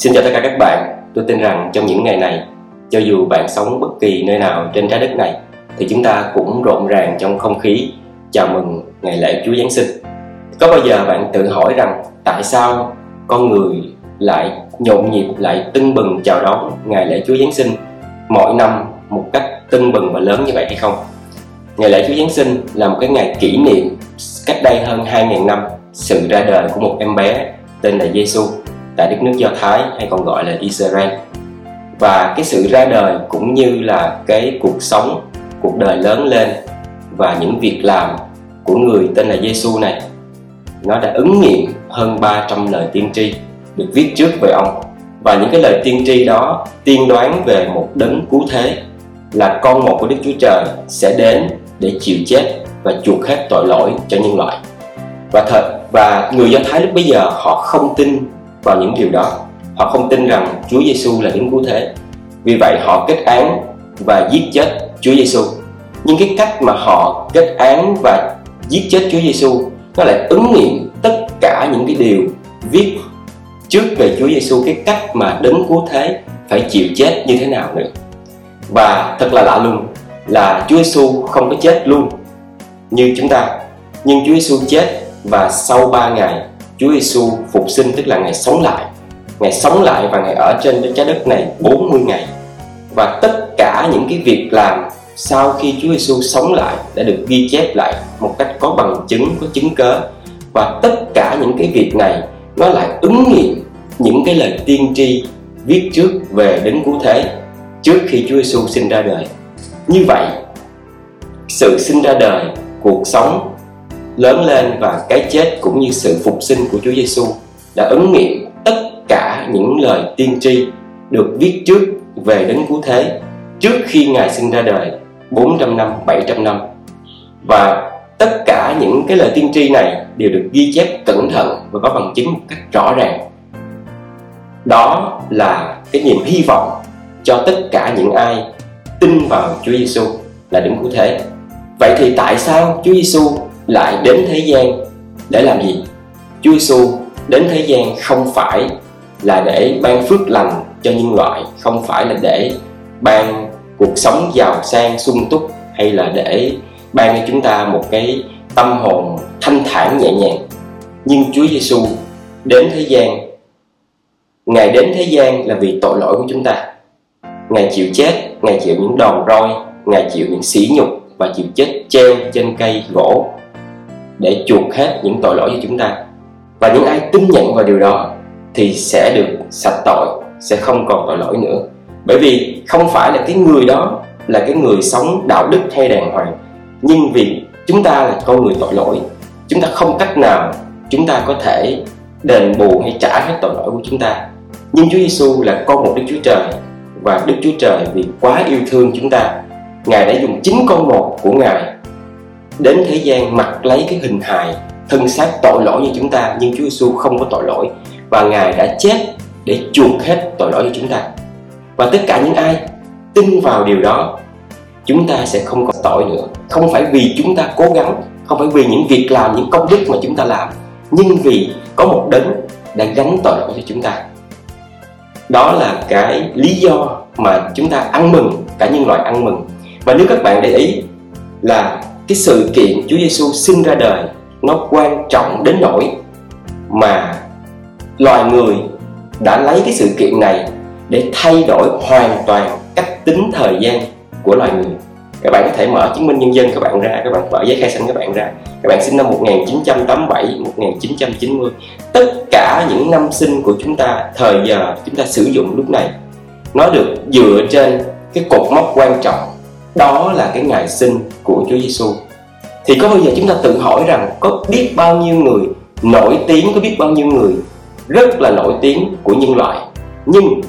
Xin chào tất cả các bạn. Tôi tin rằng trong những ngày này, cho dù bạn sống bất kỳ nơi nào trên trái đất này, thì chúng ta cũng rộn ràng trong không khí chào mừng ngày lễ Chúa Giáng sinh. Có bao giờ bạn tự hỏi rằng tại sao con người lại nhộn nhịp lại tưng bừng chào đón ngày lễ Chúa Giáng sinh mỗi năm một cách tưng bừng và lớn như vậy hay không? Ngày lễ Chúa Giáng sinh là một cái ngày kỷ niệm cách đây hơn 2.000 năm sự ra đời của một em bé tên là Giêsu tại đất nước Do Thái, hay còn gọi là Israel. Và cái sự ra đời cũng như là cái cuộc sống, cuộc đời lớn lên và những việc làm của người tên là Giêsu này, nó đã ứng nghiệm hơn 300 lời tiên tri được viết trước về ông. Và những cái lời tiên tri đó tiên đoán về một đấng cứu thế, là con một của Đức Chúa Trời sẽ đến để chịu chết và chuộc hết tội lỗi cho nhân loại. Và thật, và người Do Thái lúc bây giờ họ không tin vào những điều đó. Họ không tin rằng Chúa Giêsu là đấng cứu thế. Vì vậy, họ kết án và giết chết Chúa Giêsu nhưng cái cách mà họ kết án và giết chết Chúa Giêsu nó lại ứng nghiệm tất cả những cái điều viết trước về Chúa Giêsu cái cách mà đấng cứu thế phải chịu chết như thế nào nữa. Và thật là lạ lùng là Chúa Giêsu không có chết luôn như chúng ta. Nhưng Chúa Giêsu chết và sau 3 ngày Chúa Giêsu phục sinh tức là ngày sống lại. Ngài sống lại và Ngài ở trên trái đất này 40 ngày. Và tất cả những cái việc làm sau khi Chúa Giêsu sống lại đã được ghi chép lại một cách có bằng chứng, có chứng cớ. Và tất cả những cái việc này nó lại ứng nghiệm những cái lời tiên tri viết trước về đến cứu thế trước khi Chúa Giêsu sinh ra đời. Như vậy, sự sinh ra đời, cuộc sống lớn lên và cái chết cũng như sự phục sinh của Chúa Giêsu đã ứng nghiệm tất cả những lời tiên tri được viết trước về đến cứu thế trước khi Ngài sinh ra đời 400 năm, 700 năm. Và tất cả những cái lời tiên tri này đều được ghi chép cẩn thận và có bằng chứng một cách rõ ràng. Đó là cái niềm hy vọng cho tất cả những ai tin vào Chúa Giêsu là đấng cứu thế. Vậy thì tại sao Chúa Giêsu lại đến thế gian để làm gì? Chúa Giêsu đến thế gian không phải là để ban phước lành cho nhân loại không phải là để ban cuộc sống giàu sang sung túc hay là để ban cho chúng ta một cái tâm hồn thanh thản nhẹ nhàng. Nhưng Chúa Giêsu đến thế gian Ngài đến thế gian là vì tội lỗi của chúng ta. Ngài chịu chết, Ngài chịu những đòn roi Ngài chịu những sỉ nhục và chịu chết treo trên cây gỗ để chuộc hết những tội lỗi cho chúng ta. Và những ai tin nhận vào điều đó thì sẽ được sạch tội, sẽ không còn tội lỗi nữa. Bởi vì không phải là cái người đó là cái người sống đạo đức hay đàng hoàng, nhưng vì chúng ta là con người tội lỗi, chúng ta không cách nào chúng ta có thể đền bù hay trả hết tội lỗi của chúng ta. Nhưng Chúa Giêsu là con một Đức Chúa Trời, và Đức Chúa Trời vì quá yêu thương chúng ta, Ngài đã dùng chính con một của Ngài đến thế gian mặc lấy cái hình hài, thân xác tội lỗi như chúng ta, nhưng Chúa Giêsu không có tội lỗi, và Ngài đã chết để chuộc hết tội lỗi cho chúng ta. Và tất cả những ai tin vào điều đó, chúng ta sẽ không có tội nữa. Không phải vì chúng ta cố gắng, không phải vì những việc làm, những công đức mà chúng ta làm, nhưng vì có một đấng đã gánh tội lỗi cho chúng ta. Đó là cái lý do mà chúng ta ăn mừng, cả nhân loại ăn mừng. Và nếu các bạn để ý là cái sự kiện Chúa Giêsu sinh ra đời, nó quan trọng đến nỗi mà loài người đã lấy cái sự kiện này để thay đổi hoàn toàn cách tính thời gian của loài người. Các bạn có thể mở chứng minh nhân dân các bạn ra, các bạn mở giấy khai sinh các bạn ra. Các bạn sinh năm 1987 1990 tất cả những năm sinh của chúng ta, thời giờ chúng ta sử dụng lúc này, nó được dựa trên cái cột mốc quan trọng. Đó là cái ngày sinh của Chúa Giêsu thì có bao giờ chúng ta tự hỏi rằng có biết bao nhiêu người nổi tiếng, có biết bao nhiêu người rất là nổi tiếng của nhân loại, nhưng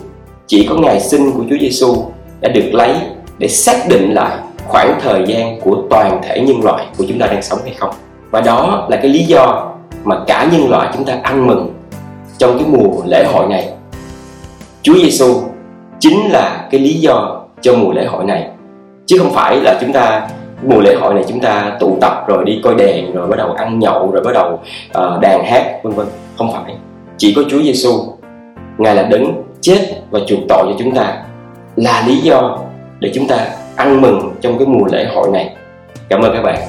chỉ có ngày sinh của Chúa Giêsu đã được lấy để xác định lại khoảng thời gian của toàn thể nhân loại của chúng ta đang sống hay không? Và đó là cái lý do mà cả nhân loại chúng ta ăn mừng trong cái mùa lễ hội này. Chúa Giêsu chính là cái lý do cho mùa lễ hội này, chứ không phải là chúng ta mùa lễ hội này chúng ta tụ tập rồi đi coi đèn rồi bắt đầu ăn nhậu rồi bắt đầu uh, đàn hát vân vân. Không phải. Chỉ có Chúa Giêsu ngài là đấng chết và chuộc tội cho chúng ta. Là lý do để chúng ta ăn mừng trong cái mùa lễ hội này. Cảm ơn các bạn.